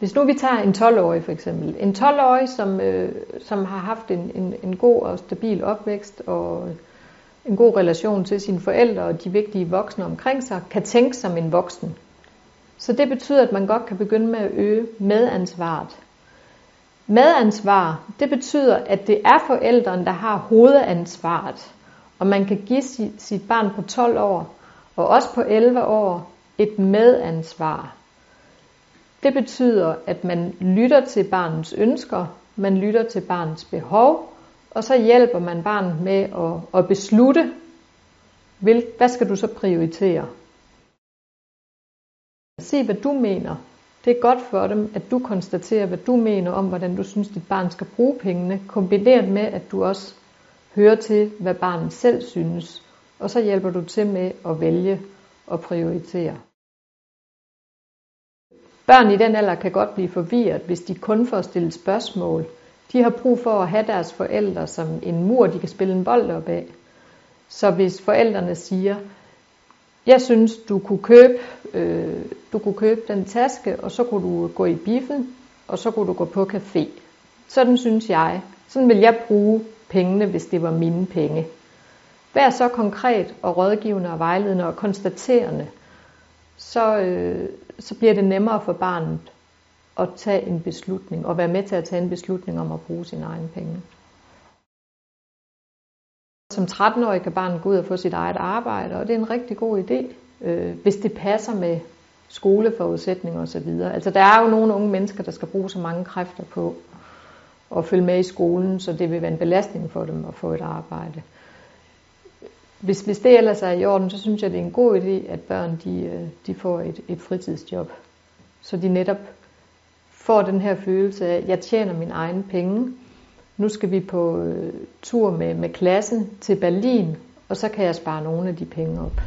Hvis nu vi tager en 12-årig for eksempel. En 12-årig, som, øh, som har haft en, en, en god og stabil opvækst og en god relation til sine forældre og de vigtige voksne omkring sig, kan tænke som en voksen. Så det betyder, at man godt kan begynde med at øge medansvaret. Medansvar, det betyder, at det er forældrene, der har hovedansvaret. Og man kan give sit, sit barn på 12 år, og også på 11 år, et medansvar. Det betyder, at man lytter til barnets ønsker, man lytter til barnets behov, og så hjælper man barnet med at, at beslutte, hvad skal du så prioritere. Se, hvad du mener. Det er godt for dem, at du konstaterer, hvad du mener om, hvordan du synes, dit barn skal bruge pengene, kombineret med, at du også hører til, hvad barnet selv synes, og så hjælper du til med at vælge og prioritere. Børn i den alder kan godt blive forvirret, hvis de kun får stillet spørgsmål. De har brug for at have deres forældre som en mur, de kan spille en bold op af. Så hvis forældrene siger, jeg synes, du kunne købe, øh, du kunne købe den taske, og så kunne du gå i biffen, og så kunne du gå på café. Sådan synes jeg. Sådan vil jeg bruge pengene, hvis det var mine penge. Vær så konkret og rådgivende og vejledende og konstaterende, så, øh, så bliver det nemmere for barnet at tage en beslutning og være med til at tage en beslutning om at bruge sine egne penge. Som 13-årig kan barnet gå ud og få sit eget arbejde, og det er en rigtig god idé, øh, hvis det passer med skoleforudsætninger osv. Altså der er jo nogle unge mennesker, der skal bruge så mange kræfter på at følge med i skolen, så det vil være en belastning for dem at få et arbejde. Hvis, hvis det ellers er i orden, så synes jeg, det er en god idé, at børn de, øh, de får et, et fritidsjob. Så de netop får den her følelse af, at jeg tjener min egen penge. Nu skal vi på øh, tur med, med klassen til Berlin, og så kan jeg spare nogle af de penge op.